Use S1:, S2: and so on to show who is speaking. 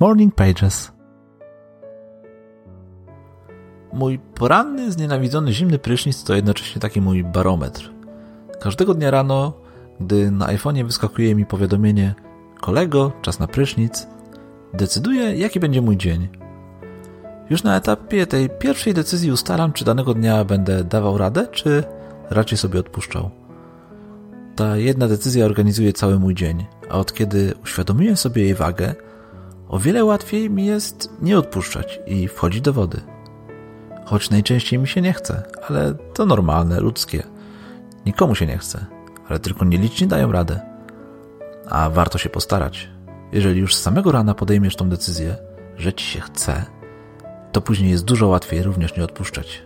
S1: Morning Pages. Mój poranny, znienawidzony zimny prysznic to jednocześnie taki mój barometr. Każdego dnia rano, gdy na iPhone'ie wyskakuje mi powiadomienie kolego, czas na prysznic, decyduję, jaki będzie mój dzień. Już na etapie tej pierwszej decyzji ustalam, czy danego dnia będę dawał radę, czy raczej sobie odpuszczał. Ta jedna decyzja organizuje cały mój dzień, a od kiedy uświadomiłem sobie jej wagę, o wiele łatwiej mi jest nie odpuszczać i wchodzić do wody. Choć najczęściej mi się nie chce, ale to normalne, ludzkie. Nikomu się nie chce, ale tylko nieliczni dają radę. A warto się postarać. Jeżeli już z samego rana podejmiesz tą decyzję, że ci się chce, to później jest dużo łatwiej również nie odpuszczać.